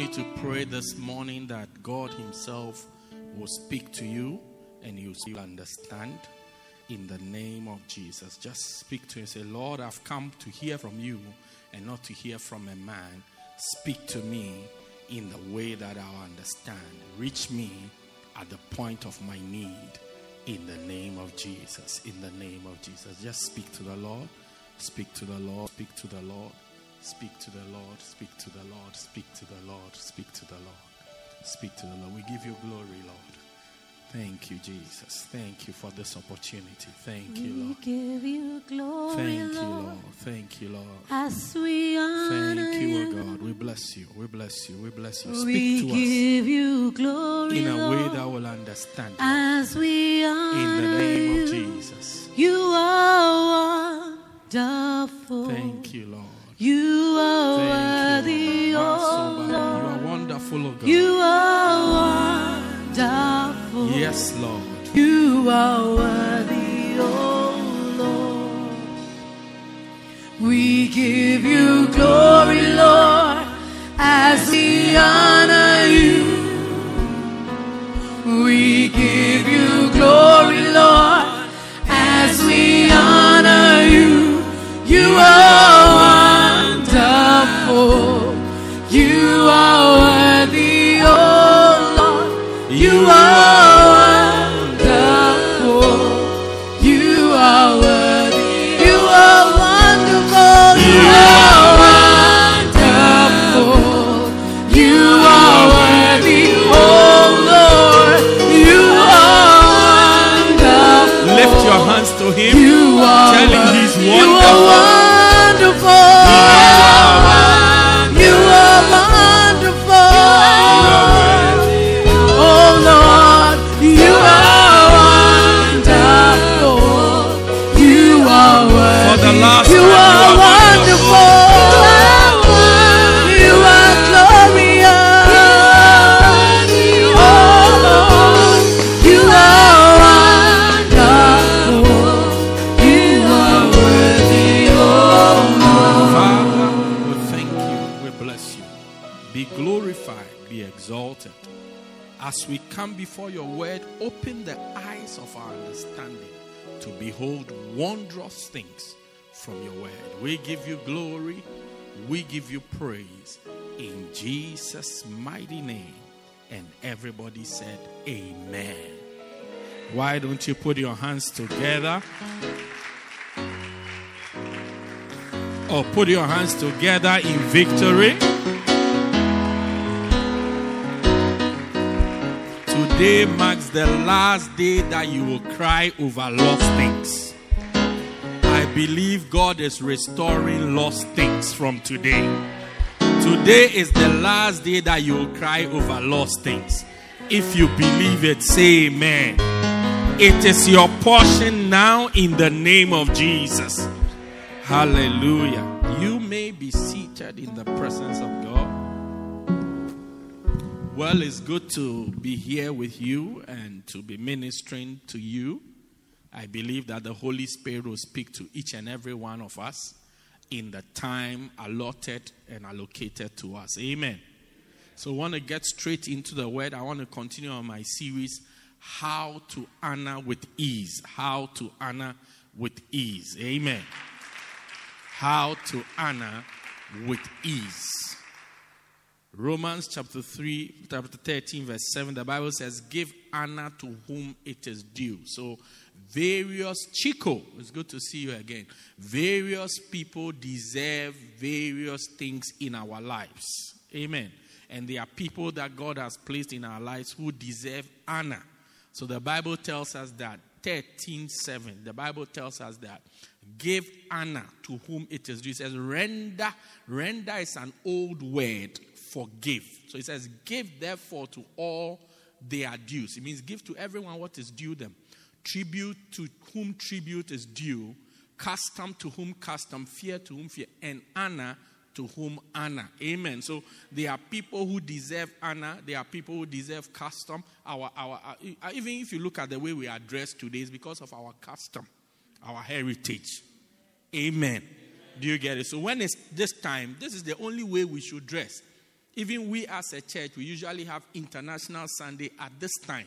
I you to pray this morning that God Himself will speak to you and you will understand in the name of Jesus. Just speak to Him. Say, Lord, I've come to hear from you and not to hear from a man. Speak to me in the way that I'll understand. Reach me at the point of my need in the name of Jesus. In the name of Jesus. Just speak to the Lord. Speak to the Lord. Speak to the Lord. Speak to the Lord. Speak to the Lord. Speak to the Lord. Speak to the Lord. Speak to the Lord. We give you glory, Lord. Thank you, Jesus. Thank you for this opportunity. Thank you, Lord. We give you glory, Thank you, Lord, Lord. Thank you, Lord. as we honor Thank you, O. God. We bless you. We bless you. We bless you. we Speak to give you us glory, in a way that will understand as we honor In the name you. of Jesus. You are wonderful. Thank you, Lord. You are Thank worthy, you, Lord. oh Masoba, You Lord. are wonderful, O God. You are wonderful. Yes, Lord. You are worthy, oh Lord. We give you glory, You are before your word, open the eyes of our understanding to behold wondrous things from your word. We give you glory, we give you praise in Jesus' mighty name. And everybody said, Amen. Why don't you put your hands together? Or put your hands together in victory. Today marks the last day that you will cry over lost things. I believe God is restoring lost things from today. Today is the last day that you will cry over lost things. If you believe it, say amen. It is your portion now in the name of Jesus. Hallelujah. You may be seated in the presence of God. Well, it's good to be here with you and to be ministering to you. I believe that the Holy Spirit will speak to each and every one of us in the time allotted and allocated to us. Amen. So, I want to get straight into the word. I want to continue on my series, How to Honor with Ease. How to Honor with Ease. Amen. How to Honor with Ease. Romans chapter 3, chapter 13, verse 7, the Bible says, Give honor to whom it is due. So, various, Chico, it's good to see you again. Various people deserve various things in our lives. Amen. And there are people that God has placed in our lives who deserve honor. So, the Bible tells us that 13 7, the Bible tells us that give honor to whom it is due. It says render. Render is an old word for give. So it says, give therefore to all their dues. It means give to everyone what is due them. Tribute to whom tribute is due, custom to whom custom, fear to whom fear, and honor to whom honor. Amen. So there are people who deserve honor, there are people who deserve custom. Our, our, our, uh, even if you look at the way we are dressed today, it's because of our custom, our heritage. Amen. Do you get it? So when it's this time, this is the only way we should dress. Even we as a church, we usually have International Sunday at this time.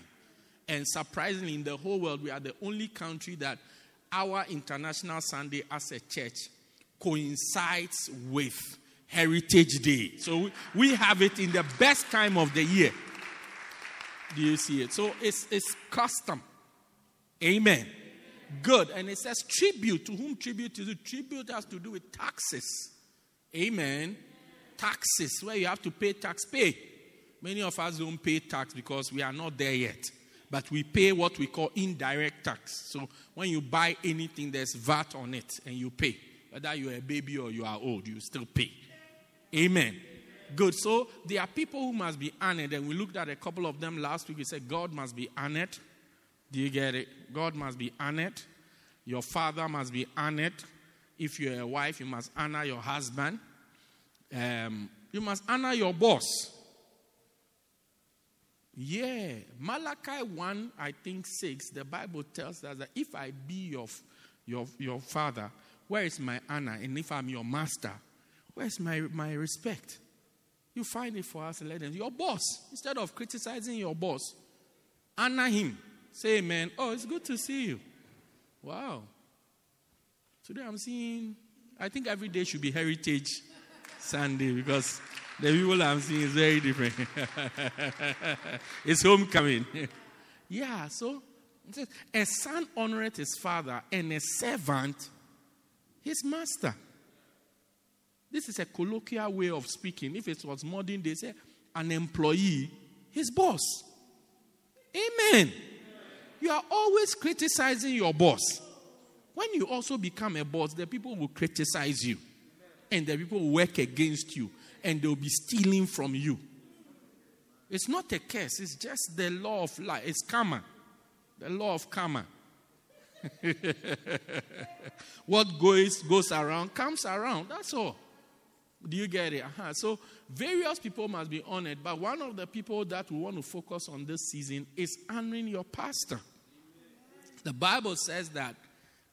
And surprisingly, in the whole world, we are the only country that our International Sunday as a church coincides with Heritage Day. So we have it in the best time of the year. Do you see it? So it's, it's custom. Amen. Good. And it says tribute. To whom tribute is it? Tribute has to do with taxes. Amen. Taxes, where you have to pay tax, pay. Many of us don't pay tax because we are not there yet. But we pay what we call indirect tax. So when you buy anything, there's VAT on it and you pay. Whether you're a baby or you are old, you still pay. Amen. Good. So there are people who must be honored, and we looked at a couple of them last week. We said God must be honored. Do you get it? God must be honored. Your father must be honored. If you're a wife, you must honor your husband. Um, you must honor your boss. Yeah. Malachi 1, I think 6, the Bible tells us that if I be your, your, your father, where is my honor? And if I'm your master, where's my, my respect? You find it for us, them. Your boss, instead of criticizing your boss, honor him. Say amen. Oh, it's good to see you. Wow. Today I'm seeing, I think every day should be Heritage Sunday because the people I'm seeing is very different. it's homecoming. yeah, so a son honoreth his father and a servant his master. This is a colloquial way of speaking. If it was modern, they say an employee, his boss. Amen. You are always criticizing your boss. When you also become a boss, the people will criticize you. And the people work against you. And they'll be stealing from you. It's not a curse, it's just the law of life. It's karma. The law of karma. what goes goes around comes around. That's all. Do you get it? Uh-huh. So various people must be honored, but one of the people that we want to focus on this season is honoring your pastor. The Bible says that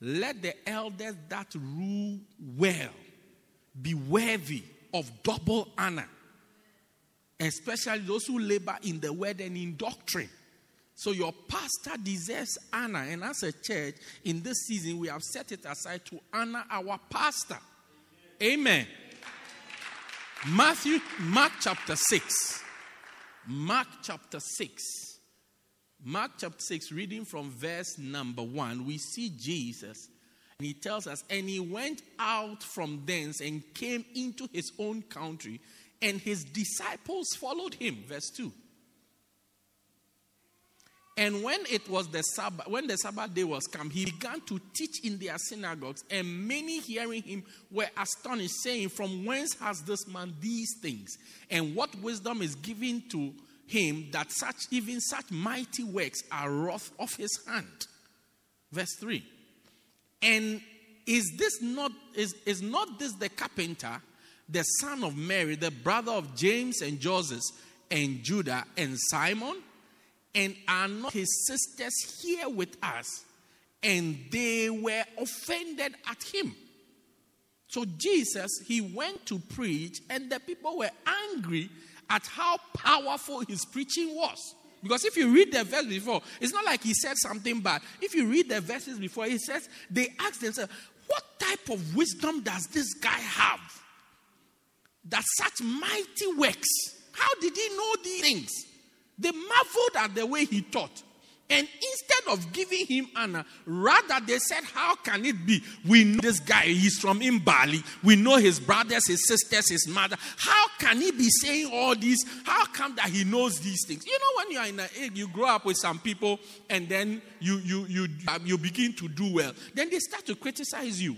let the elders that rule well be worthy of double honor, especially those who labor in the word and in doctrine. So your pastor deserves honor. And as a church, in this season, we have set it aside to honor our pastor. Amen. Matthew, Mark chapter 6. Mark chapter 6. Mark chapter 6, reading from verse number 1, we see Jesus. He tells us, And he went out from thence and came into his own country, and his disciples followed him. Verse 2. And when it was the Sabbath, when the Sabbath day was come, he began to teach in their synagogues, and many hearing him were astonished, saying, From whence has this man these things? And what wisdom is given to him that such even such mighty works are wrought of his hand? Verse 3. And is this not is, is not this the carpenter, the son of Mary, the brother of James and Joseph and Judah and Simon? and are not his sisters here with us? And they were offended at him. So Jesus, he went to preach, and the people were angry at how powerful his preaching was. Because if you read the verse before, it's not like he said something bad. If you read the verses before, he says, they asked themselves, What type of wisdom does this guy have? That such mighty works. How did he know these things? They marveled at the way he taught. And instead of giving him honor, rather they said, How can it be? We know this guy, he's from Mbali. We know his brothers, his sisters, his mother. How can he be saying all these? How come that he knows these things? You know, when you are in a you grow up with some people and then you you you you begin to do well, then they start to criticize you.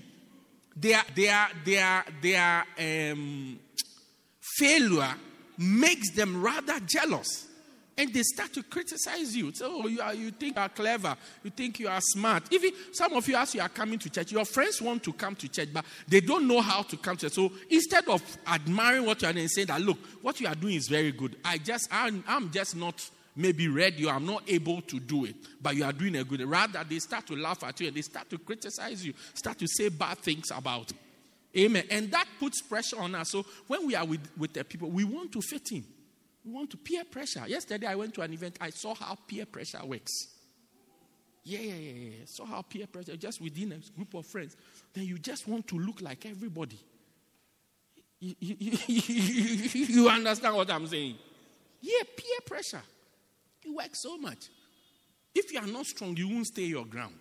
Their their their their um, failure makes them rather jealous and they start to criticize you. So oh, you, are, you think you are clever, you think you are smart. Even some of you, as you are coming to church, your friends want to come to church, but they don't know how to come to church. So instead of admiring what you are doing and saying that, look, what you are doing is very good. I just, I'm, I'm just not maybe ready, or I'm not able to do it, but you are doing a good. Rather, they start to laugh at you and they start to criticize you, start to say bad things about. Amen. And that puts pressure on us. So when we are with, with the people, we want to fit in. We want to peer pressure. Yesterday I went to an event, I saw how peer pressure works. Yeah, yeah, yeah, yeah. Saw how peer pressure, just within a group of friends. Then you just want to look like everybody. You, you, you, you understand what I'm saying? Yeah, peer pressure. It works so much. If you are not strong, you won't stay your ground.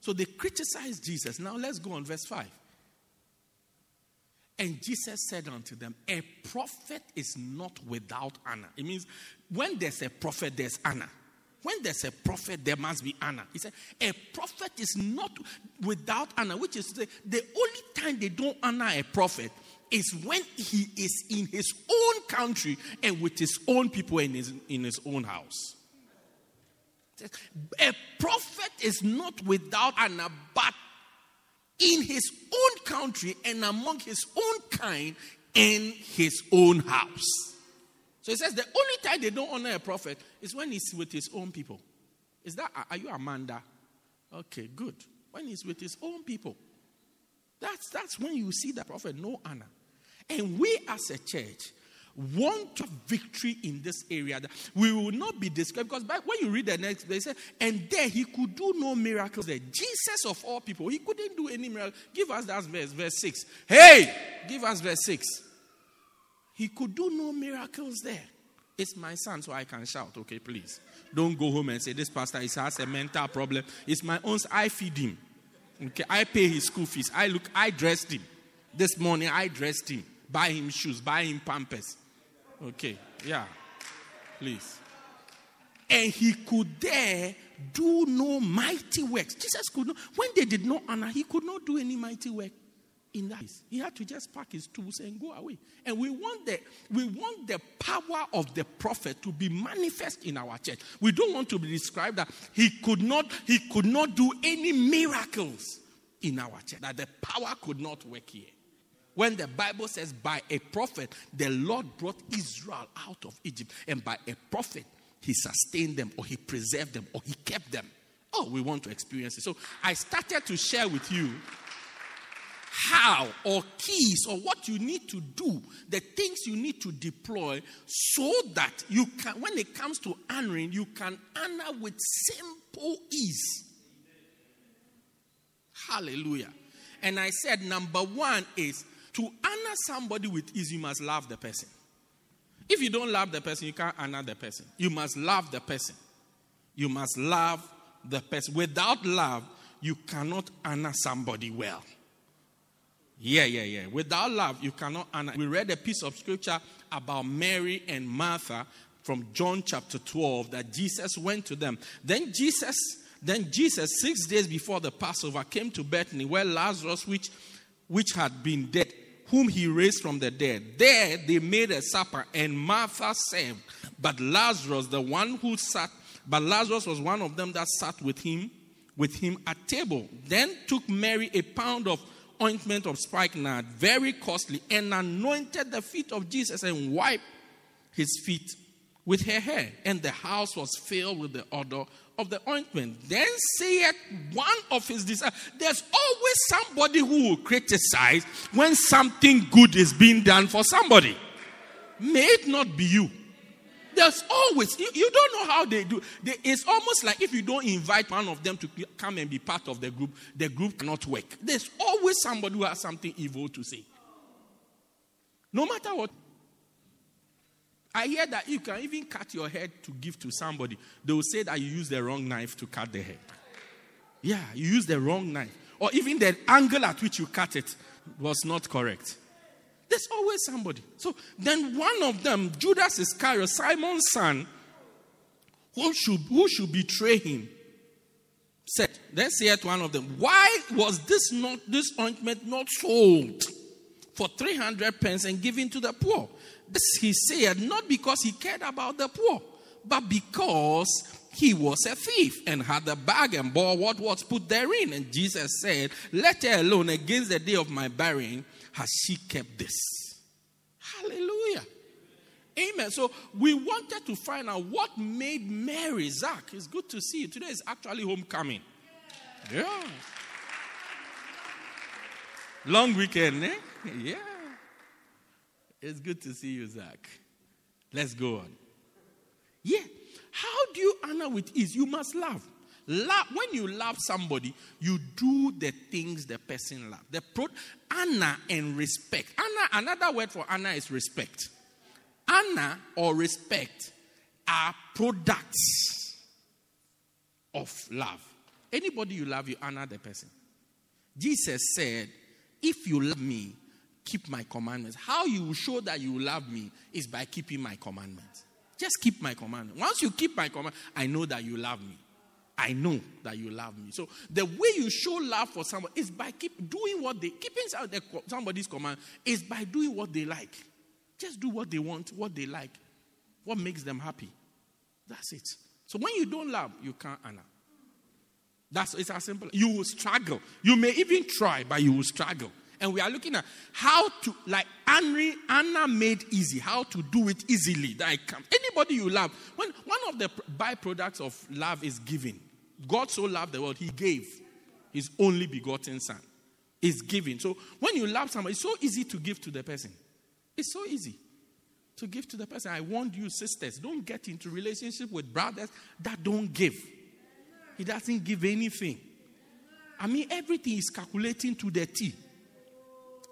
So they criticize Jesus. Now let's go on verse 5. And Jesus said unto them, A prophet is not without honor. It means when there's a prophet, there's honor. When there's a prophet, there must be honor. He said, A prophet is not without honor, which is the, the only time they don't honor a prophet is when he is in his own country and with his own people in his, in his own house. A prophet is not without honor, but in his own country and among his own kind in his own house. So he says the only time they don't honor a prophet is when he's with his own people. Is that, are you Amanda? Okay, good. When he's with his own people. That's, that's when you see the prophet no honor. And we as a church, want of victory in this area. We will not be described because when you read the next, they say, and there he could do no miracles there. Jesus of all people, he couldn't do any miracle. Give us that verse, verse 6. Hey, give us verse 6. He could do no miracles there. It's my son, so I can shout. Okay, please. Don't go home and say, This pastor is, has a mental problem. It's my own. I feed him. Okay, I pay his school fees. I look, I dressed him. This morning, I dressed him. Buy him shoes, buy him pampers. Okay, yeah. Please. And he could there do no mighty works. Jesus could not, when they did not honor, he could not do any mighty work in that. place. He had to just pack his tools and go away. And we want the we want the power of the prophet to be manifest in our church. We don't want to be described that he could not he could not do any miracles in our church. That the power could not work here. When the Bible says, by a prophet, the Lord brought Israel out of Egypt, and by a prophet, he sustained them, or he preserved them, or he kept them. Oh, we want to experience it. So I started to share with you how or keys or what you need to do, the things you need to deploy so that you can, when it comes to honoring, you can honor with simple ease. Hallelujah. And I said, number one is to honor somebody with ease, you must love the person. If you don't love the person, you can't honor the person. You must love the person. You must love the person. Without love, you cannot honor somebody well. Yeah, yeah, yeah. Without love, you cannot honor. We read a piece of scripture about Mary and Martha from John chapter 12 that Jesus went to them. Then Jesus, then Jesus, six days before the Passover, came to Bethany where Lazarus, which, which had been dead, whom he raised from the dead. There they made a supper, and Martha served. But Lazarus, the one who sat, but Lazarus was one of them that sat with him, with him at table. Then took Mary a pound of ointment of spikenard, very costly, and anointed the feet of Jesus and wiped his feet with her hair. And the house was filled with the odor of the ointment. Then saith one of his disciples, There's always somebody who will criticize when something good is being done for somebody. May it not be you. There's always, you, you don't know how they do. They, it's almost like if you don't invite one of them to come and be part of the group, the group cannot work. There's always somebody who has something evil to say. No matter what. I hear that you can even cut your head to give to somebody. They will say that you use the wrong knife to cut the head. Yeah, you use the wrong knife. Or even the angle at which you cut it was not correct. There's always somebody. So then one of them, Judas Iscariot, Simon's son, who should, who should betray him, said, then said one of them, Why was this not this ointment not sold for 300 pence and given to the poor? This he said, not because he cared about the poor, but because he was a thief and had a bag and bore what was put therein. And Jesus said, Let her alone against the day of my burying has she kept this. Hallelujah. Amen. So we wanted to find out what made Mary Zach. It's good to see you. Today is actually homecoming. Yeah. Long weekend, eh? Yeah. It's good to see you, Zach. Let's go on. Yeah. How do you honor with ease? You must love. Love, when you love somebody, you do the things the person loves. The pro, honor and respect. Honor, another word for honor is respect. Honor or respect are products of love. Anybody you love, you honor the person. Jesus said, If you love me, keep my commandments. How you show that you love me is by keeping my commandments. Just keep my commandments. Once you keep my command, I know that you love me. I know that you love me. So the way you show love for someone is by keep doing what they keeping somebody's command is by doing what they like. Just do what they want, what they like, what makes them happy. That's it. So when you don't love, you can't honor. That's it's as simple. You will struggle. You may even try, but you will struggle. And we are looking at how to, like Anna, made easy, how to do it easily. That I can, anybody you love, when, one of the byproducts of love is giving. God so loved the world, He gave His only begotten Son. Is giving. So when you love somebody, it's so easy to give to the person. It's so easy to give to the person. I want you, sisters, don't get into relationship with brothers that don't give. He doesn't give anything. I mean, everything is calculating to the T.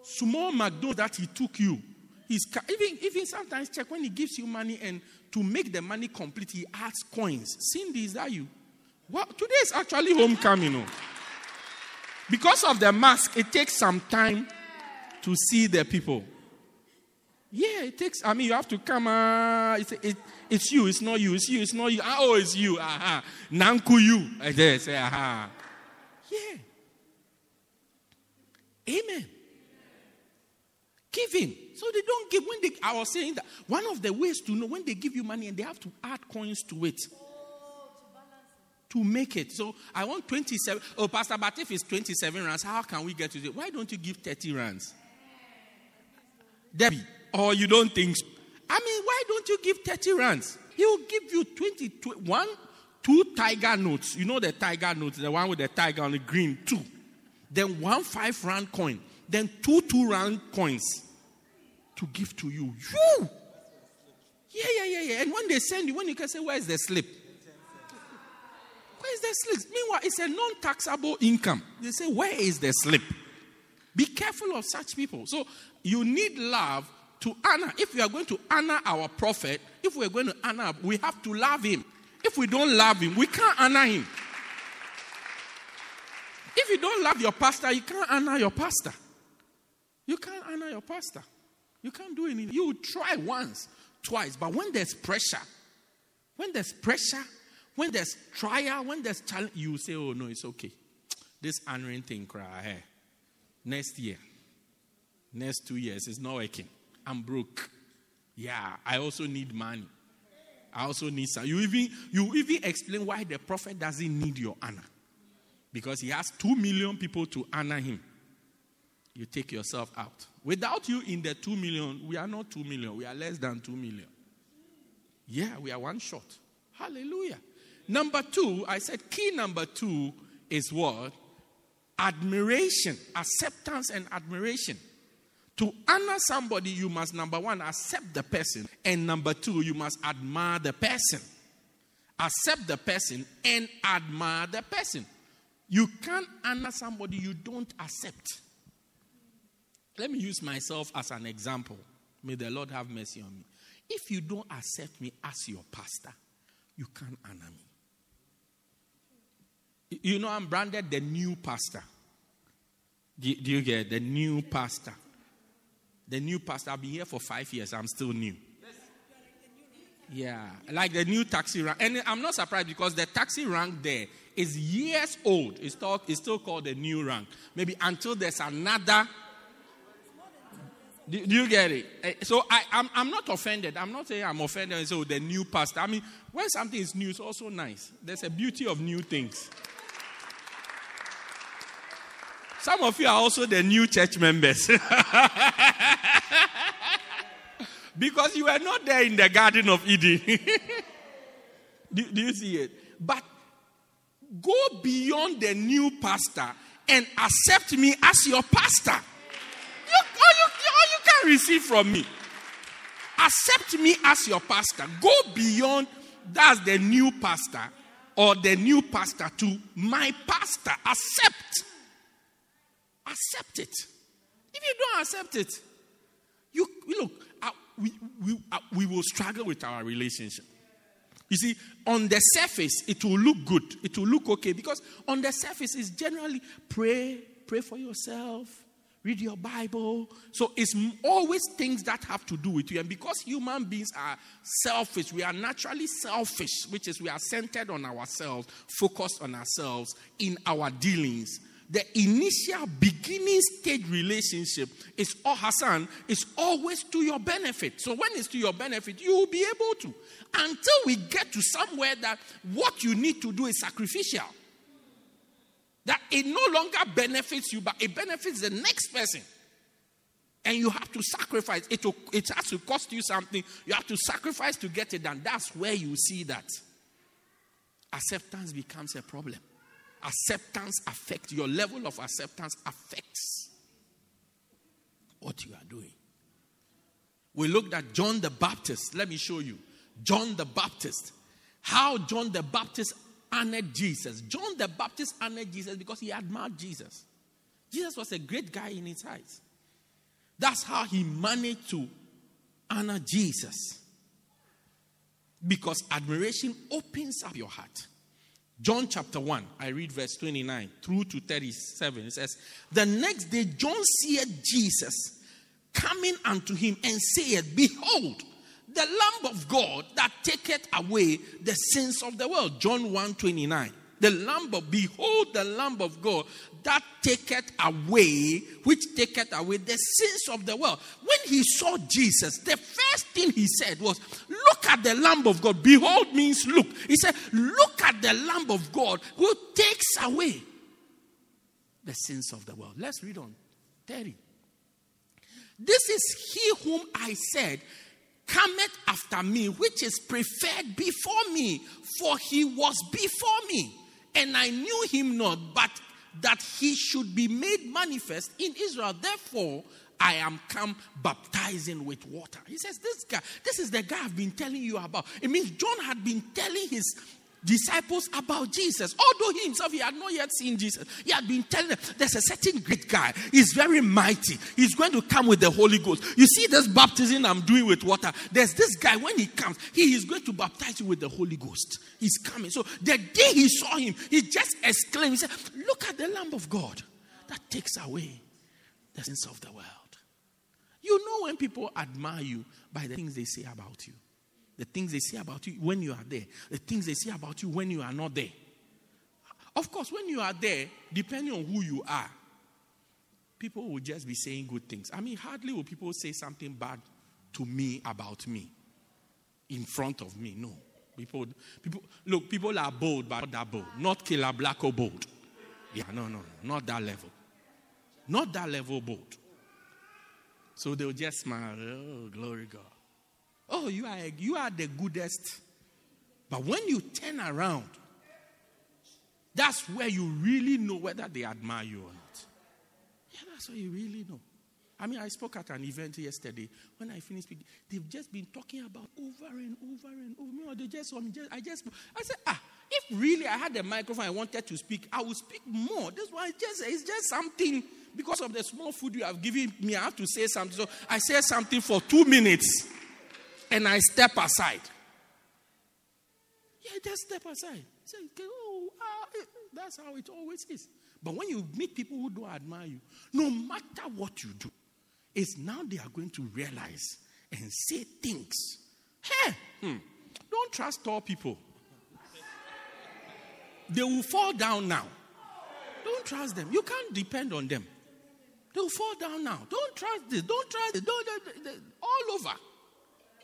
Small McDonald's that he took you, he's even even sometimes check when he gives you money and to make the money complete, he adds coins. Cindy, is that you? Well, today is actually homecoming. Oh. Because of the mask, it takes some time to see the people. Yeah, it takes. I mean, you have to come. Uh, it's, it, it's you. It's not you. It's you. It's not you. Oh, it's you. Aha. Nanku you. I say, aha. Yeah. Amen. Giving. So they don't give when they. I was saying that one of the ways to know when they give you money and they have to add coins to it to make it. So I want 27. Oh, Pastor, but if it's 27 rands, how can we get to it? Why don't you give 30 rands? Debbie, or you don't think? I mean, why don't you give 30 rands? He will give you 20, 20 one, two tiger notes. You know the tiger notes, the one with the tiger on the green, two. Then one five rand coin. Then two two rand coins to give to you. You. Yeah, yeah, yeah, yeah. And when they send you, when you can say, Where's the slip? Where's the slip? Meanwhile, it's a non taxable income. They say, Where is the slip? Be careful of such people. So you need love to honor. If we are going to honor our prophet, if we are going to honor, we have to love him. If we don't love him, we can't honor him. If you don't love your pastor, you can't honor your pastor. You can't honor your pastor. You can't do anything. You try once, twice, but when there's pressure, when there's pressure, when there's trial, when there's challenge, you say, "Oh no, it's okay." This honoring thing, cry. Hey, next year, next two years, it's not working. I'm broke. Yeah, I also need money. I also need some. You even you even explain why the prophet doesn't need your honor, because he has two million people to honor him you take yourself out. Without you in the 2 million, we are not 2 million. We are less than 2 million. Yeah, we are one shot. Hallelujah. Number two, I said key number two is what? Admiration, acceptance, and admiration. To honor somebody, you must, number one, accept the person. And number two, you must admire the person. Accept the person and admire the person. You can't honor somebody you don't accept. Let me use myself as an example. May the Lord have mercy on me. If you don't accept me as your pastor, you can't honor me. You know, I'm branded the new pastor. Do, you get the new pastor? The new pastor. I've been here for five years. I'm still new. Yeah, like the new taxi rank. And I'm not surprised because the taxi rank there is years old. It's, still, it's still called the new rank. Maybe until there's another. Do, do you get it? Eh, so I, I'm, I'm not offended. I'm not saying I'm offended. So the new pastor. I mean, when something is new, it's also nice. There's a beauty of new things. Some of you are also the new church members. because you were not there in the Garden of Eden. do, do, you see it? But go beyond the new pastor and accept me as your pastor. You, all, you, all you can receive from me. Accept me as your pastor. Go beyond that's the new pastor or the new pastor to my pastor. Accept. Accept it. If you don't accept it, you look, uh, we, we, uh, we will struggle with our relationship. You see, on the surface, it will look good. It will look okay because on the surface, it's generally pray, pray for yourself, read your Bible. So it's always things that have to do with you. And because human beings are selfish, we are naturally selfish, which is we are centered on ourselves, focused on ourselves in our dealings the initial beginning stage relationship is all Hassan is always to your benefit. So when it's to your benefit, you will be able to. Until we get to somewhere that what you need to do is sacrificial. That it no longer benefits you, but it benefits the next person. And you have to sacrifice. It, will, it has to cost you something. You have to sacrifice to get it done. That's where you see that acceptance becomes a problem acceptance affects, your level of acceptance affects what you are doing. We looked at John the Baptist. Let me show you. John the Baptist. How John the Baptist honored Jesus. John the Baptist honored Jesus because he admired Jesus. Jesus was a great guy in his eyes. That's how he managed to honor Jesus. Because admiration opens up your heart. John chapter 1, I read verse 29 through to 37. It says, The next day John seeth Jesus coming unto him and saith, Behold, the Lamb of God that taketh away the sins of the world. John 1 29 the Lamb of, behold, the Lamb of God that taketh away, which taketh away the sins of the world. When he saw Jesus, the first thing he said was, Look at the Lamb of God. Behold means look. He said, Look at the Lamb of God who takes away the sins of the world. Let's read on. 30. This is he whom I said, cometh after me, which is preferred before me, for he was before me and I knew him not, but that he should be made manifest in Israel. Therefore, I am come baptizing with water. He says, This guy, this is the guy I've been telling you about. It means John had been telling his disciples about Jesus. Although he himself he had not yet seen Jesus, he had been telling them there's a certain great guy. He's very mighty. He's going to come with the Holy Ghost. You see this baptism I'm doing with water. There's this guy when he comes, he is going to baptize you with the Holy Ghost. He's coming. So the day he saw him, he just exclaimed, he said, "Look at the Lamb of God that takes away the sins of the world." You know when people admire you by the things they say about you the things they say about you when you are there, the things they say about you when you are not there. Of course, when you are there, depending on who you are, people will just be saying good things. I mean, hardly will people say something bad to me about me in front of me. No. People, people look, people are bold, but not that bold. Not killer black or bold. Yeah, no, no, no, not that level. Not that level bold. So they'll just smile, oh, glory God. Oh, you are, you are the goodest. But when you turn around, that's where you really know whether they admire you or not. Yeah, that's where you really know. I mean, I spoke at an event yesterday. When I finished speaking, they've just been talking about over and over and over. Or they just, I just, I said, ah, if really I had a microphone, I wanted to speak, I would speak more. This one just, it's just something because of the small food you have given me. I have to say something. So I said something for two minutes. And I step aside. Yeah, just step aside. Say, oh, ah, that's how it always is. But when you meet people who don't admire you, no matter what you do, it's now they are going to realize and say things. Hey, hmm, don't trust all people. They will fall down now. Don't trust them. You can't depend on them. They'll fall down now. Don't trust this. Don't trust it. Don't, don't, don't, all over.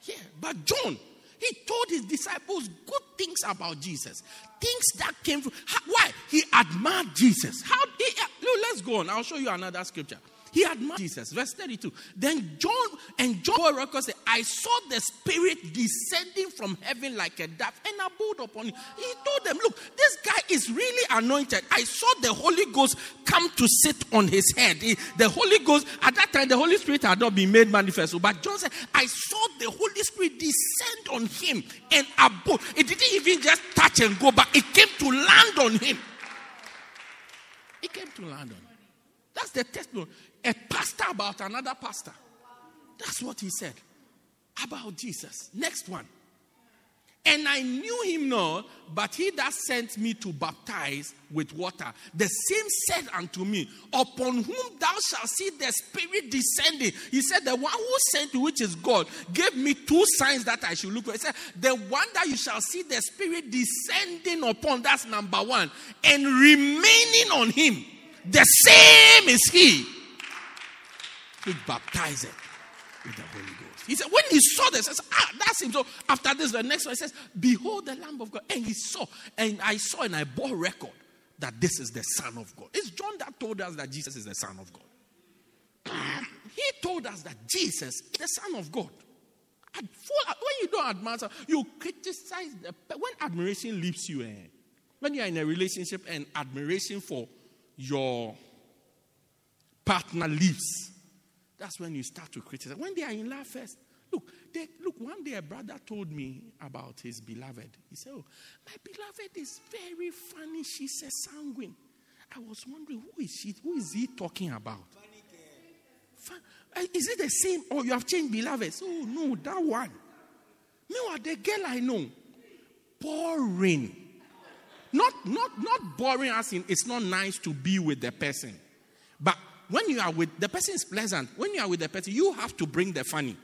Yeah. But John, he told his disciples good things about Jesus. Things that came from. Why? He admired Jesus. How? He, let's go on. I'll show you another scripture. He admired Jesus. Verse 32. Then John and John records said, I saw the Spirit descending from heaven like a dove and abode upon him. He told them, Look, this guy is really anointed. I saw the Holy Ghost come to sit on his head. He, the Holy Ghost, at that time, the Holy Spirit had not been made manifest. But John said, I saw the Holy Spirit descend on him and abode. It didn't even just touch and go back, it came to land on him. It came to land on him. That's the testimony a pastor about another pastor. That's what he said about Jesus. Next one. And I knew him not, but he that sent me to baptize with water, the same said unto me, Upon whom thou shalt see the Spirit descending. He said, The one who sent you, which is God, gave me two signs that I should look for. He said, The one that you shall see the Spirit descending upon, that's number one, and remaining on him. The same is he which baptized with the Holy Ghost. He said, when he saw this, he says, ah, that's him. So after this, the next one says, Behold the Lamb of God. And he saw, and I saw, and I bore record that this is the Son of God. It's John that told us that Jesus is the Son of God. he told us that Jesus is the Son of God. When you don't admire, you criticize the. When admiration leaves you, eh, when you are in a relationship and admiration for your partner leaves, that's when you start to criticize. When they are in love first, look, they, look, one day a brother told me about his beloved. He said, Oh, my beloved is very funny. She's a sanguine. I was wondering, who is she? Who is he talking about? Uh, is it the same? Or you have changed beloveds? Oh, no, that one. Meanwhile, the girl I know, boring. Not, not, not boring as in it's not nice to be with the person. But when you are with the person is pleasant. When you are with the person, you have to bring the funny.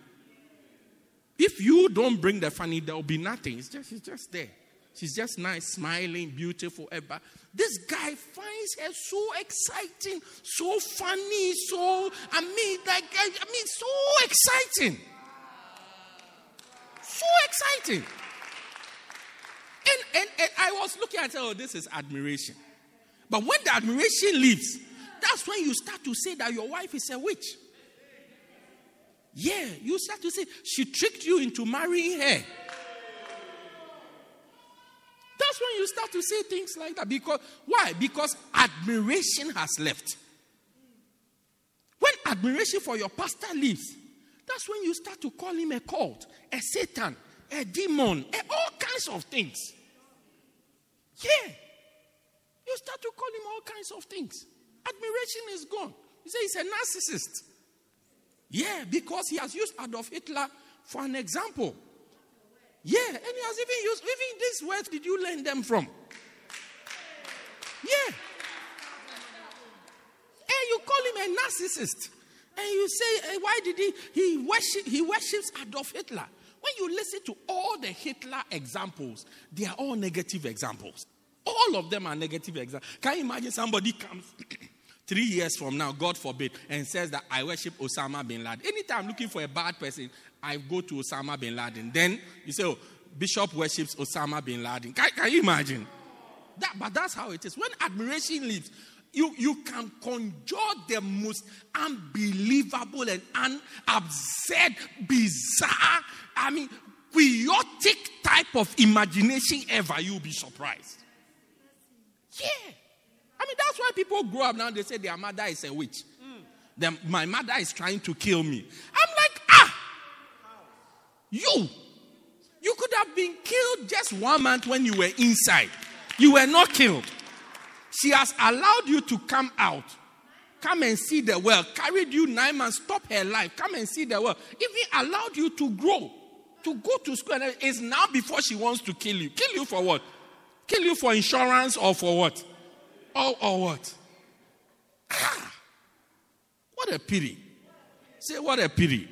If you don't bring the funny, there will be nothing. It's just, it's just there. She's just nice, smiling, beautiful. But this guy finds her so exciting, so funny, so I mean, like I mean, so exciting, so exciting. And, and, and I was looking at her, oh, this is admiration. But when the admiration leaves, that's when you start to say that your wife is a witch. Yeah, you start to say she tricked you into marrying her. That's when you start to say things like that. Because why? Because admiration has left. When admiration for your pastor leaves, that's when you start to call him a cult, a Satan, a demon, a, all kinds of things. Yeah. You start to call him all kinds of things. Admiration is gone. You say he's a narcissist. Yeah, because he has used Adolf Hitler for an example. Yeah, and he has even used, even these words, did you learn them from? Yeah. And you call him a narcissist. And you say, hey, why did he, he, worship, he worships Adolf Hitler. When you listen to all the Hitler examples, they are all negative examples. All of them are negative examples. Can you imagine somebody comes three years from now, God forbid, and says that I worship Osama bin Laden. Anytime I'm looking for a bad person, I go to Osama bin Laden. Then you say, oh, Bishop worships Osama bin Laden. Can, can you imagine? That, but that's how it is. When admiration leaves, you, you can conjure the most unbelievable and absurd, bizarre, I mean, chaotic type of imagination ever. You'll be surprised. Yeah. Mean, that's why people grow up now, they say their mother is a witch. Mm. my mother is trying to kill me. I'm like, ah, you. You could have been killed just one month when you were inside. You were not killed. She has allowed you to come out. Come and see the world. Carried you nine months, stop her life. Come and see the world. Even allowed you to grow. to go to school and it's now before she wants to kill you. Kill you for what? Kill you for insurance or for what? Or, or what? Ah, what a pity. Say, what a pity.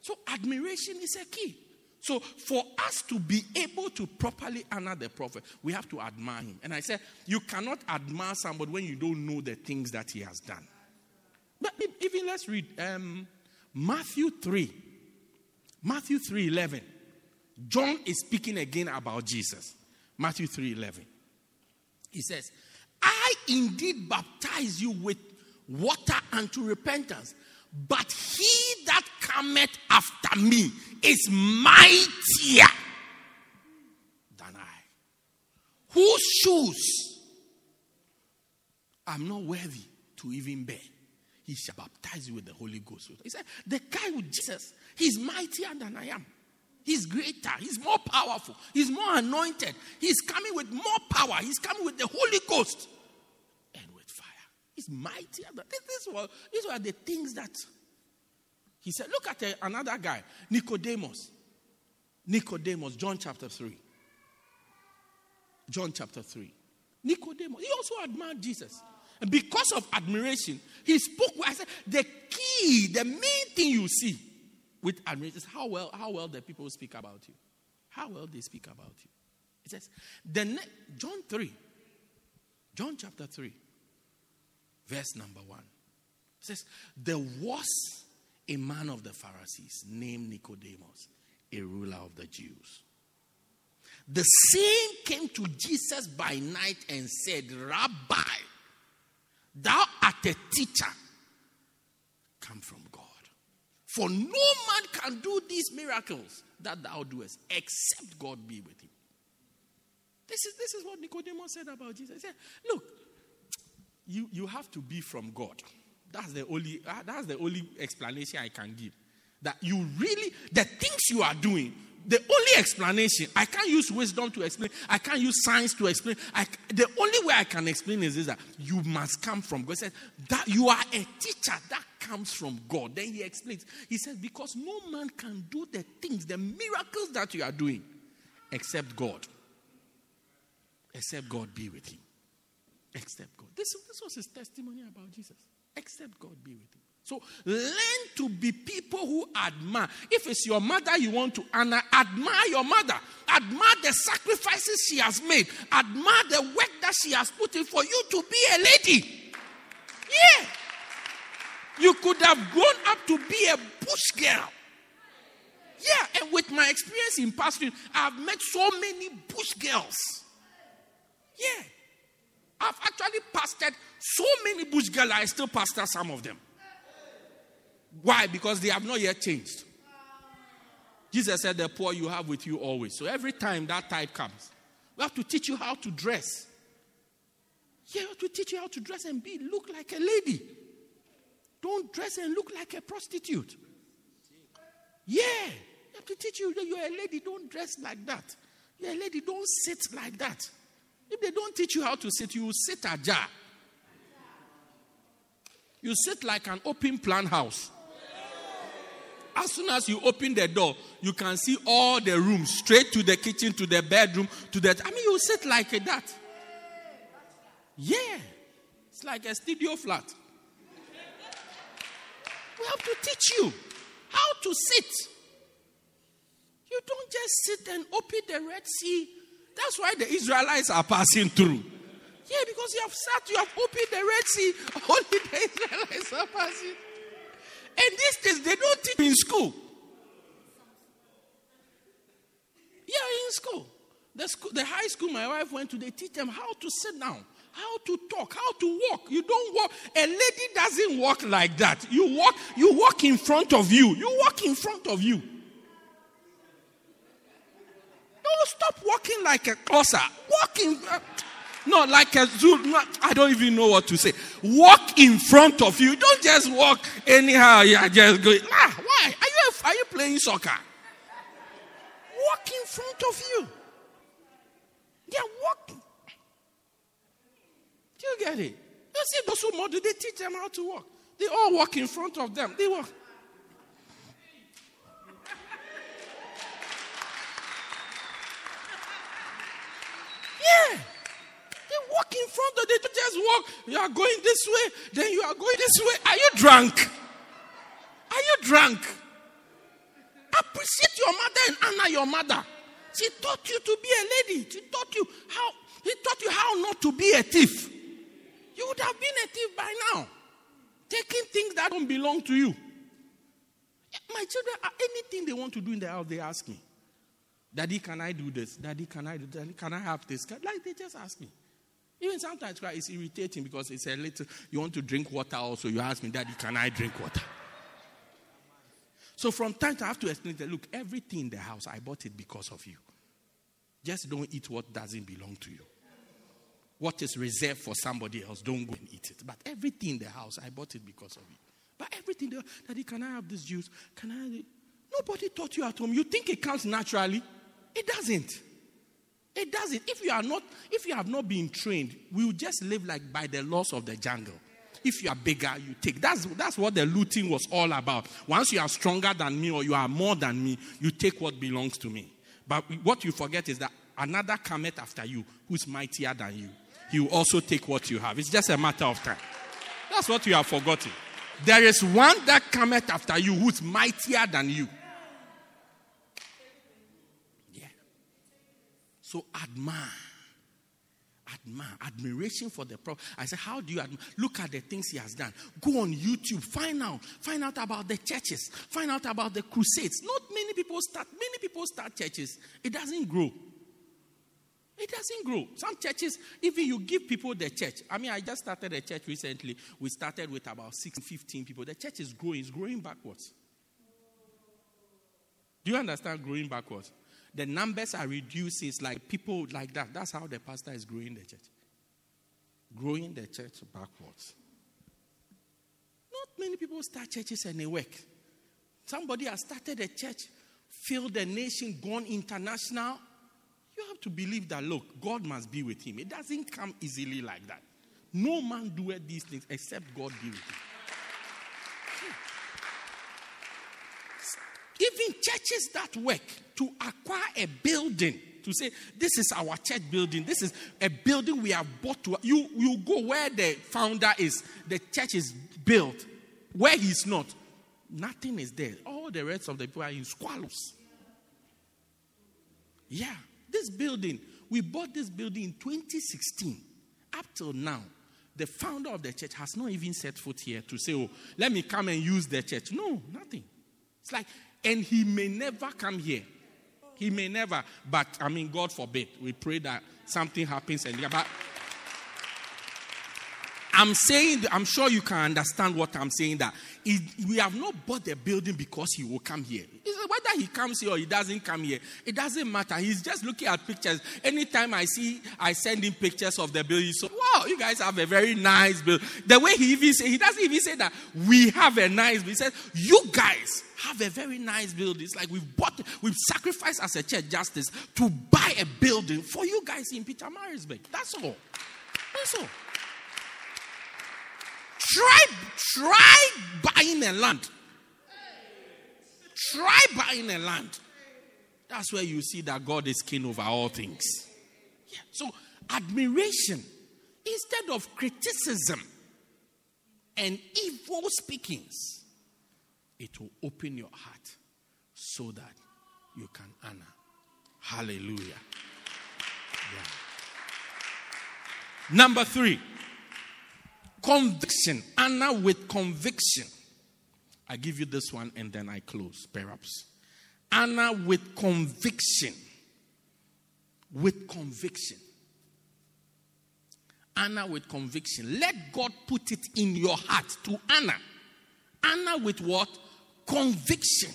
So, admiration is a key. So, for us to be able to properly honor the prophet, we have to admire him. And I said, you cannot admire somebody when you don't know the things that he has done. But even let's read um, Matthew 3. Matthew 3 11. John is speaking again about Jesus. Matthew 3 11. He says, I indeed baptize you with water unto repentance, but he that cometh after me is mightier than I, whose shoes I'm not worthy to even bear. He shall baptize you with the Holy Ghost. He said, The guy with Jesus, he's mightier than I am. He's greater. He's more powerful. He's more anointed. He's coming with more power. He's coming with the Holy Ghost and with fire. He's mightier. This, this was, these were the things that he said. Look at uh, another guy, Nicodemus. Nicodemus, John chapter 3. John chapter 3. Nicodemus, he also admired Jesus. And because of admiration, he spoke. I said, the key, the main thing you see with admiration how well, how well the people speak about you. How well they speak about you. It says, the ne- John 3, John chapter 3, verse number 1. It says, There was a man of the Pharisees named Nicodemus, a ruler of the Jews. The same came to Jesus by night and said, Rabbi, thou art a teacher come from. For no man can do these miracles that thou doest except God be with him. This is, this is what Nicodemus said about Jesus. He said, Look, you, you have to be from God. That's the only uh, that's the only explanation I can give. That you really the things you are doing, the only explanation I can't use wisdom to explain. I can't use science to explain. I, the only way I can explain is is that you must come from God. He said that you are a teacher that comes from God. Then he explains. He says because no man can do the things, the miracles that you are doing, except God. Except God be with him. Except God. This, this was his testimony about Jesus except God be with him. So learn to be people who admire. If it's your mother you want to honor, admire your mother. Admire the sacrifices she has made. Admire the work that she has put in for you to be a lady. Yeah. You could have grown up to be a bush girl. Yeah, and with my experience in pastoring, I've met so many bush girls. Yeah. I've actually pastored so many bush girls, I still pastor some of them. Why? Because they have not yet changed. Jesus said, The poor you have with you always. So every time that tide comes, we have to teach you how to dress. Yeah, we have to teach you how to dress and be look like a lady. Don't dress and look like a prostitute. Yeah, we have to teach you that you're a lady. Don't dress like that. You're a lady. Don't sit like that. If they don't teach you how to sit, you will sit ajar. You sit like an open plan house. As soon as you open the door, you can see all the rooms straight to the kitchen, to the bedroom, to the. I mean, you sit like that. Yeah. It's like a studio flat. We have to teach you how to sit. You don't just sit and open the Red Sea that's why the Israelites are passing through. Yeah, because you have sat, you have opened the Red Sea. Only the Israelites are passing. And these things they don't teach in school. Yeah, in school. The, school. the high school my wife went to, they teach them how to sit down, how to talk, how to walk. You don't walk. A lady doesn't walk like that. You walk, you walk in front of you. You walk in front of you. Don't stop walking like a closer. Walking. Uh, no, like a zoo. No, I don't even know what to say. Walk in front of you. Don't just walk anyhow. Yeah, just go. Ah, why? Are you, are you playing soccer? Walk in front of you. Yeah, walk you get it? You see, those who model, they teach them how to walk. They all walk in front of them. They walk. Yeah. They walk in front of they just walk. You are going this way, then you are going this way. Are you drunk? Are you drunk? Appreciate your mother and honor your mother. She taught you to be a lady. She taught you how he taught you how not to be a thief. You would have been a thief by now. Taking things that don't belong to you. My children, uh, anything they want to do in the house, they ask me. Daddy, can I do this? Daddy, can I do Daddy, can I have this? Like they just ask me. Even sometimes it's irritating because it's a little, you want to drink water also. You ask me, Daddy, can I drink water? So from time to I have to explain that look, everything in the house, I bought it because of you. Just don't eat what doesn't belong to you. What is reserved for somebody else, don't go and eat it. But everything in the house, I bought it because of you. But everything, Daddy, can I have this juice? Can I? Nobody taught you at home. You think it comes naturally? It doesn't. It doesn't. If you are not, if you have not been trained, we will just live like by the laws of the jungle. If you are bigger, you take. That's, that's what the looting was all about. Once you are stronger than me or you are more than me, you take what belongs to me. But what you forget is that another cometh after you who's mightier than you. He will also take what you have. It's just a matter of time. That's what you have forgotten. There is one that cometh after you who's mightier than you. Yeah. So admire admire, admiration for the prophet. I said, How do you admire? Look at the things he has done. Go on YouTube, find out, find out about the churches, find out about the crusades. Not many people start, many people start churches. It doesn't grow. It doesn't grow. Some churches, even you give people the church. I mean, I just started a church recently. We started with about 6, 15 people. The church is growing, it's growing backwards. Do you understand growing backwards? the numbers are reducing. It's like people like that. That's how the pastor is growing the church. Growing the church backwards. Not many people start churches and they work. Somebody has started a church, filled the nation, gone international. You have to believe that, look, God must be with him. It doesn't come easily like that. No man doeth these things except God be with him. Hmm. Even churches that work to acquire a building, to say, this is our church building, this is a building we have bought to. You, you go where the founder is, the church is built. Where he's not, nothing is there. All the rest of the people are in squalors. Yeah, this building, we bought this building in 2016. Up till now, the founder of the church has not even set foot here to say, oh, let me come and use the church. No, nothing. It's like and he may never come here. He may never, but I mean, God forbid. We pray that something happens and but I'm saying, I'm sure you can understand what I'm saying. That we have not bought the building because he will come here. Whether he comes here or he doesn't come here, it doesn't matter. He's just looking at pictures. Anytime I see, I send him pictures of the building. So, wow, you guys have a very nice building. The way he even say, he doesn't even say that we have a nice building. He says, you guys have a very nice building. It's like we've bought, we've sacrificed as a church justice to buy a building for you guys in Pietermaritzburg. That's all. That's all. Try, try buying a land. Try buying a land. That's where you see that God is king over all things. Yeah. So, admiration instead of criticism and evil speakings, it will open your heart so that you can honor. Hallelujah. Yeah. Number three. Conviction. honor with conviction. I give you this one and then I close, perhaps. honor with conviction. With conviction. honor with conviction. Let God put it in your heart to honor. honor with what? Conviction.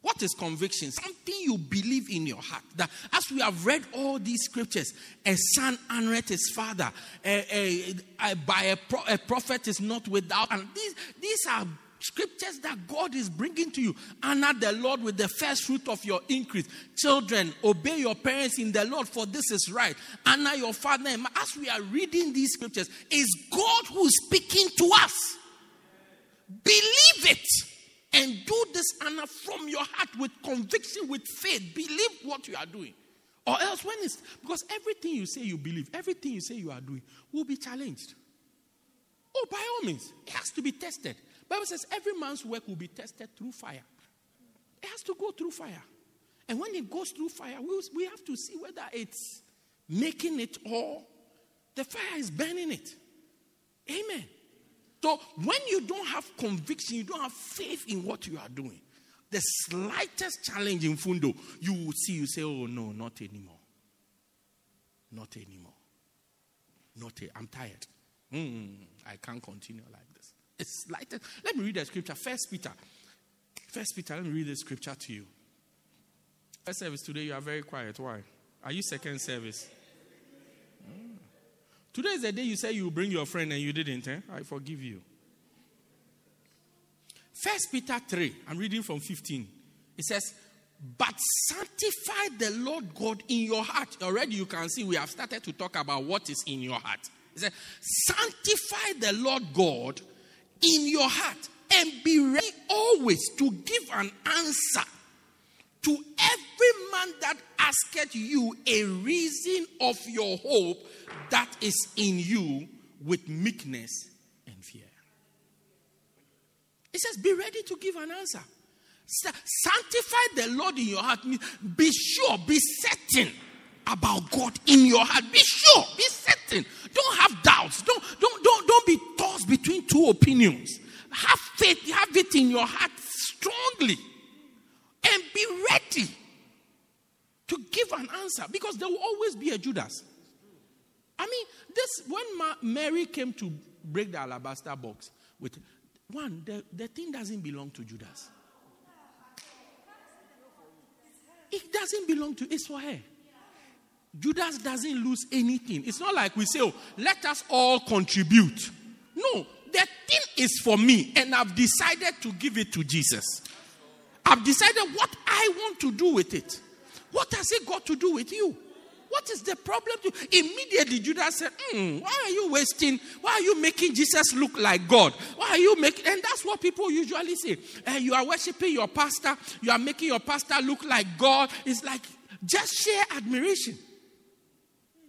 What is conviction? Something you believe in your heart. That as we have read all these scriptures, a son honoreth his father, a, a, a by a, pro, a prophet is not without. And these, these are scriptures that God is bringing to you. Honor the Lord with the first fruit of your increase. Children, obey your parents in the Lord, for this is right. Honor your father. As we are reading these scriptures, is God who is speaking to us. Believe it and do this honor from your heart with conviction, with faith. Believe what you are doing. Or else, when it's because everything you say you believe, everything you say you are doing will be challenged. Oh, by all means, it has to be tested. Bible says every man's work will be tested through fire. It has to go through fire. And when it goes through fire, we, we have to see whether it's making it or the fire is burning it. So when you don't have conviction, you don't have faith in what you are doing, the slightest challenge in Fundo, you will see, you say, oh no, not anymore. Not anymore. Not i I'm tired. Mm, I can't continue like this. It's slightest. Let me read the scripture. First Peter. First Peter, let me read the scripture to you. First service today, you are very quiet. Why? Are you second service? Today is the day you say you bring your friend and you didn't. Eh? I forgive you. First Peter 3, I'm reading from 15. It says, But sanctify the Lord God in your heart. Already you can see we have started to talk about what is in your heart. It says, Sanctify the Lord God in your heart and be ready always to give an answer to every man that asketh you a reason of your hope that is in you with meekness and fear. It says, Be ready to give an answer. Sanctify the Lord in your heart. Be sure, be certain about God in your heart. Be sure, be certain. Don't have doubts. Don't, don't, don't, don't be tossed between two opinions. Have faith, have it in your heart strongly. And be ready to give an answer because there will always be a Judas. I mean, this when Ma- Mary came to break the alabaster box with one, the, the thing doesn't belong to Judas. It doesn't belong to it's for her. Judas doesn't lose anything. It's not like we say, oh, let us all contribute. No, the thing is for me, and I've decided to give it to Jesus. I've decided what I want to do with it. What has it got to do with you? What is the problem? To, immediately Judas said, mm, Why are you wasting? Why are you making Jesus look like God? Why are you making? And that's what people usually say. Uh, you are worshiping your pastor, you are making your pastor look like God. It's like just share admiration.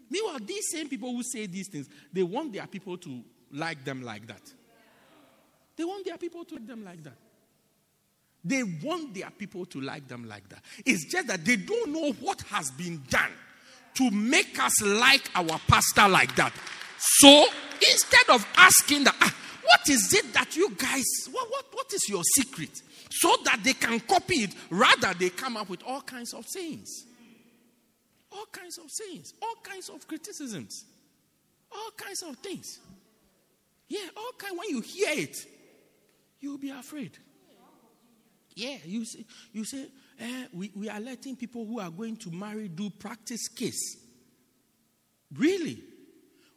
Meanwhile, these same people who say these things, they want their people to like them like that. They want their people to like them like that. They want their people to like them like that. It's just that they don't know what has been done to make us like our pastor like that. So instead of asking that, ah, what is it that you guys, what, what, what is your secret? So that they can copy it, rather they come up with all kinds of sayings. All kinds of sayings, all kinds of criticisms, all kinds of things. Yeah, all kind. When you hear it, you'll be afraid. Yeah, you say, you say eh, we, we are letting people who are going to marry do practice case. Really?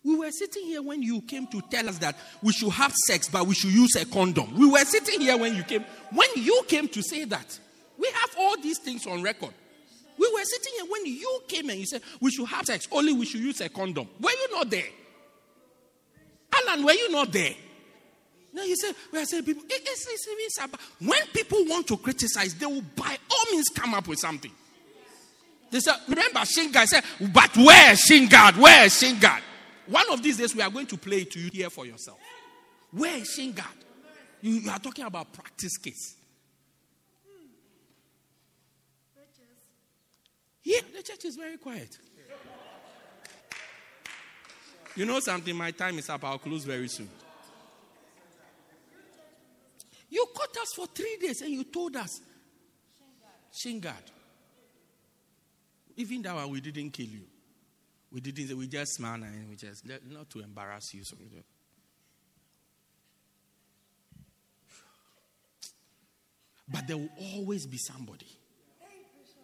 We were sitting here when you came to tell us that we should have sex, but we should use a condom. We were sitting here when you came. When you came to say that, we have all these things on record. We were sitting here when you came and you said we should have sex, only we should use a condom. Were you not there? Alan, were you not there? Now you say, we are saying people, it, it's, it's, it's about, when people want to criticize, they will by all means come up with something. They say, remember Shinga said, but where Shingard? Where is Shingard? One of these days we are going to play to you here for yourself. Where is Shingard? You, you are talking about practice case. Yeah, the church is very quiet. You know something? My time is up. I'll close very soon. You caught us for three days and you told us, Shingard. Even that one, we didn't kill you. We didn't, we just smiled and we just, not to embarrass you. So but there will always be somebody,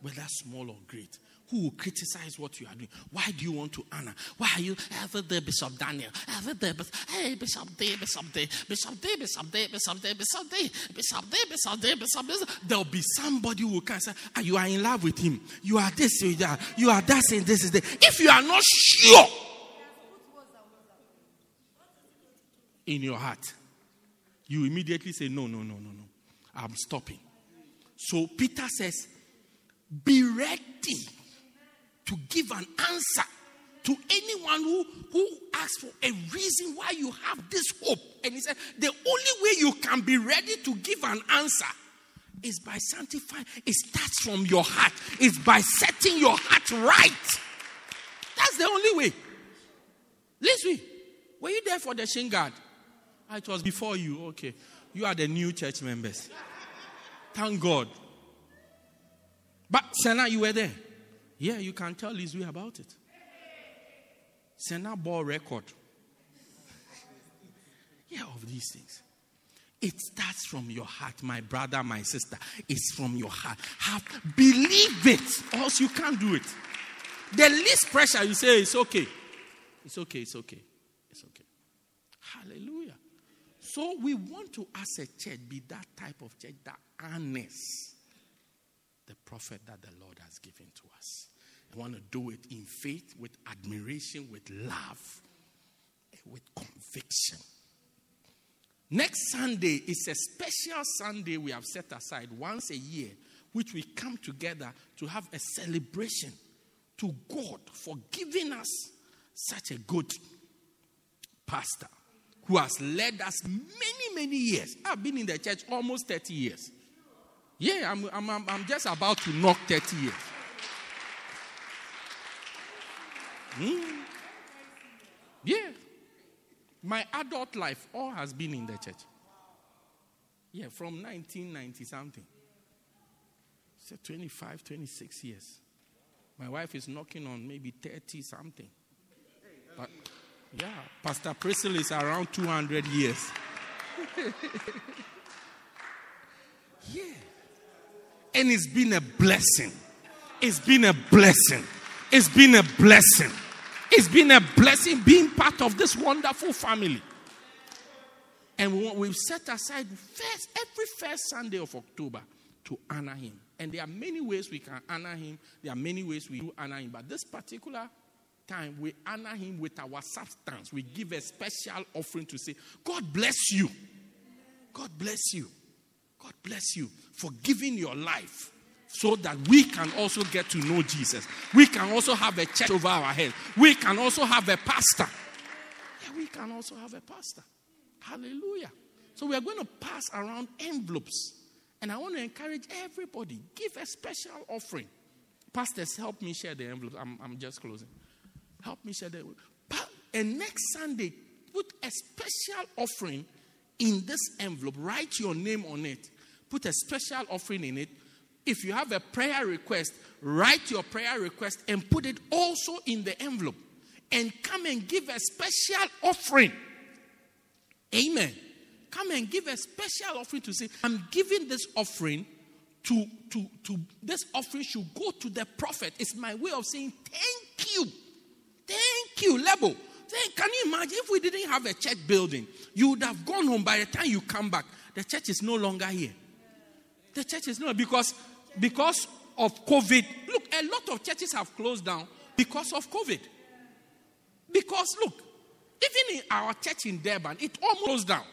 whether small or great, who will criticize what you are doing. Why do you want to honor? Why are you ever there, Bishop Daniel? Ever there, hey, Bishop Day, Bishop Day, Bishop Day, Bishop Day, Bishop Day, Bishop Day, Bishop Day, Bishop Day, Bishop Day. There'll be somebody who can say, ah, you are in love with him. You are this, you are, you are that, and this is that. If you are not sure in your heart, you immediately say, no, no, no, no, no. I'm stopping. So Peter says, be ready to give an answer to anyone who, who asks for a reason why you have this hope. And he said, the only way you can be ready to give an answer is by sanctifying. It starts from your heart, it's by setting your heart right. That's the only way. Listen, were you there for the shin guard? Ah, it was before you. Okay. You are the new church members. Thank God. But Senna, you were there. Yeah, you can tell Lizzie about it. Senna ball record. yeah, of these things. It starts from your heart, my brother, my sister. It's from your heart. Have believe it, or else you can't do it. The least pressure you say it's okay. It's okay, it's okay. It's okay. Hallelujah. So we want to, as a church, be that type of church that honors the prophet that the Lord has given to us. I want to do it in faith, with admiration, with love, with conviction. Next Sunday is a special Sunday we have set aside once a year, which we come together to have a celebration to God for giving us such a good pastor who has led us many, many years. I've been in the church almost 30 years. Yeah, I'm, I'm, I'm just about to knock 30 years. Hmm. Yeah. My adult life all has been in the church. Yeah, from 1990 something. So 25, 26 years. My wife is knocking on maybe 30 something. But yeah, Pastor Priscilla is around 200 years. yeah. And it's been a blessing. It's been a blessing. It's been a blessing. It's been a blessing being part of this wonderful family. And we've set aside first, every first Sunday of October to honor him. And there are many ways we can honor him. There are many ways we do honor him. But this particular time, we honor him with our substance. We give a special offering to say, God bless you. God bless you. God bless you for giving your life so that we can also get to know Jesus. We can also have a church over our head. We can also have a pastor. Yeah, we can also have a pastor. Hallelujah. So we are going to pass around envelopes. And I want to encourage everybody give a special offering. Pastors, help me share the envelopes. I'm, I'm just closing. Help me share the And next Sunday, put a special offering in this envelope. Write your name on it. Put a special offering in it if you have a prayer request, write your prayer request and put it also in the envelope. And come and give a special offering. Amen. Come and give a special offering to say, I'm giving this offering to, to, to this offering should go to the prophet. It's my way of saying thank you. Thank you, Lebo. Can you imagine if we didn't have a church building? You would have gone home by the time you come back. The church is no longer here. The church is not because because of COVID. Look, a lot of churches have closed down because of COVID. Because, look, even in our church in Durban, it almost closed down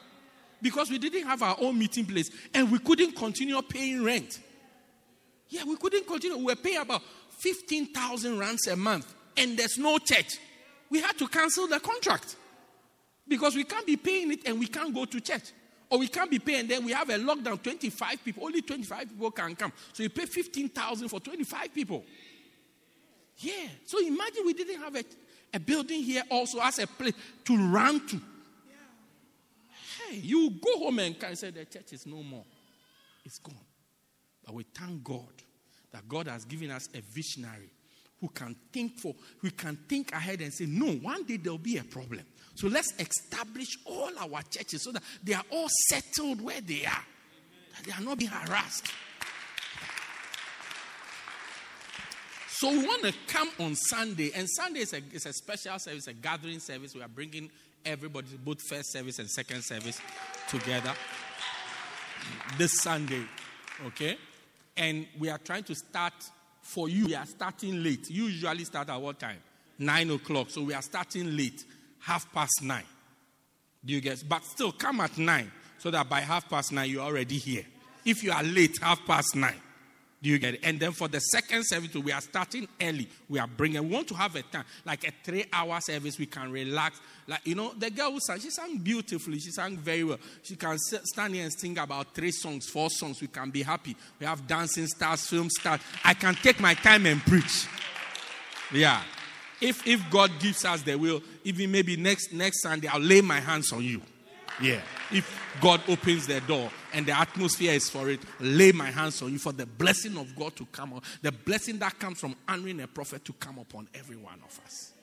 because we didn't have our own meeting place and we couldn't continue paying rent. Yeah, we couldn't continue. We were paying about 15,000 rands a month and there's no church. We had to cancel the contract because we can't be paying it and we can't go to church. Or we can't be paying, then we have a lockdown 25 people, only 25 people can come. So you pay 15,000 for 25 people. Yeah. So imagine we didn't have a, a building here also as a place to run to. Hey, you go home and can say the church is no more. It's gone. But we thank God that God has given us a visionary who can think for, who can think ahead and say, no, one day there'll be a problem. So let's establish all our churches so that they are all settled where they are, they are not being harassed. So we want to come on Sunday, and Sunday is a, is a special service, a gathering service. We are bringing everybody, both first service and second service, together this Sunday. Okay? And we are trying to start for you. We are starting late. Usually start at what time? Nine o'clock. So we are starting late half past nine. Do you get? But still, come at nine so that by half past nine you're already here. If you are late, half past nine. Do you get it? And then for the second service, we are starting early. We are bringing, we want to have a time, like a three hour service, we can relax. Like, you know, the girl who sang, she sang beautifully. She sang very well. She can stand here and sing about three songs, four songs. We can be happy. We have dancing stars, film stars. I can take my time and preach. Yeah. If, if God gives us the will, even maybe next, next Sunday, I'll lay my hands on you. Yeah. If God opens the door and the atmosphere is for it, lay my hands on you for the blessing of God to come on, the blessing that comes from honoring a prophet to come upon every one of us.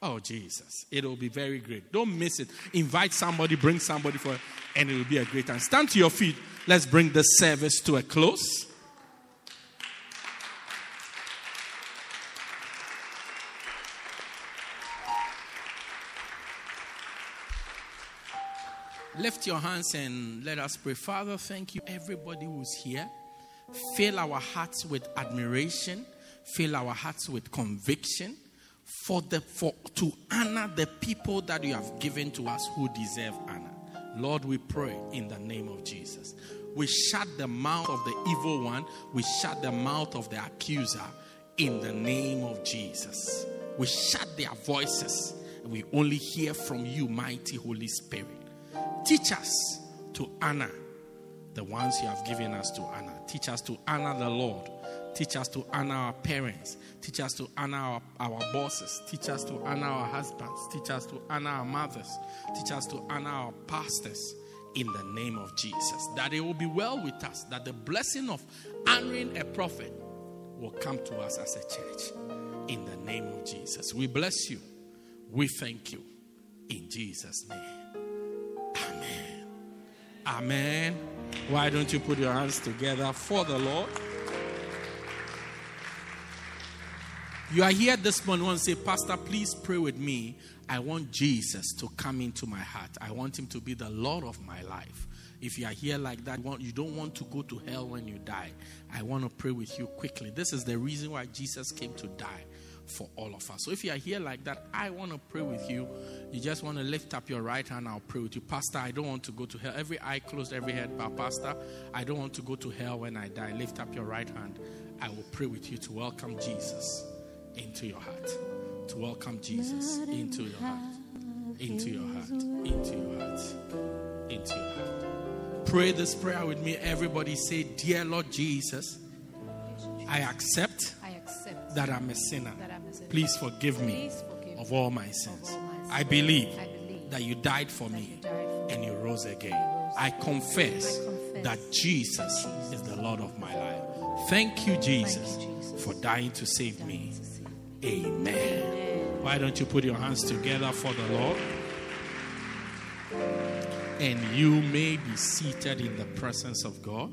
Oh, Jesus. It will be very great. Don't miss it. Invite somebody, bring somebody for it, and it will be a great time. Stand to your feet. Let's bring the service to a close. Lift your hands and let us pray. Father, thank you, everybody who's here. Fill our hearts with admiration, fill our hearts with conviction for the for to honor the people that you have given to us who deserve honor. Lord, we pray in the name of Jesus. We shut the mouth of the evil one, we shut the mouth of the accuser in the name of Jesus. We shut their voices we only hear from you, mighty Holy Spirit. Teach us to honor the ones you have given us to honor. Teach us to honor the Lord. Teach us to honor our parents. Teach us to honor our, our bosses. Teach us to honor our husbands. Teach us to honor our mothers. Teach us to honor our pastors in the name of Jesus. That it will be well with us. That the blessing of honoring a prophet will come to us as a church in the name of Jesus. We bless you. We thank you. In Jesus' name. Amen. Amen. Why don't you put your hands together for the Lord? You are here this morning. To say, Pastor, please pray with me. I want Jesus to come into my heart. I want him to be the Lord of my life. If you are here like that, you don't want to go to hell when you die. I want to pray with you quickly. This is the reason why Jesus came to die for all of us. So if you are here like that, I want to pray with you. You just want to lift up your right hand, I'll pray with you. Pastor, I don't want to go to hell. Every eye closed, every head bowed. Pastor, I don't want to go to hell when I die. Lift up your right hand. I will pray with you to welcome Jesus into your heart. To welcome Jesus into your heart. Into your heart. Into your heart. Into your heart. Pray this prayer with me. Everybody say, Dear Lord Jesus, I accept, I accept that I'm a sinner. that I'm a sinner. Please forgive me of all my sins. All my sins. I believe I believe that you died for me you died for and you rose again. I confess I confess that Jesus is the Lord of my life. Thank you, Jesus, Jesus. for dying to save me. Amen. Why don't you put your hands together for the Lord? And you may be seated in the presence of God.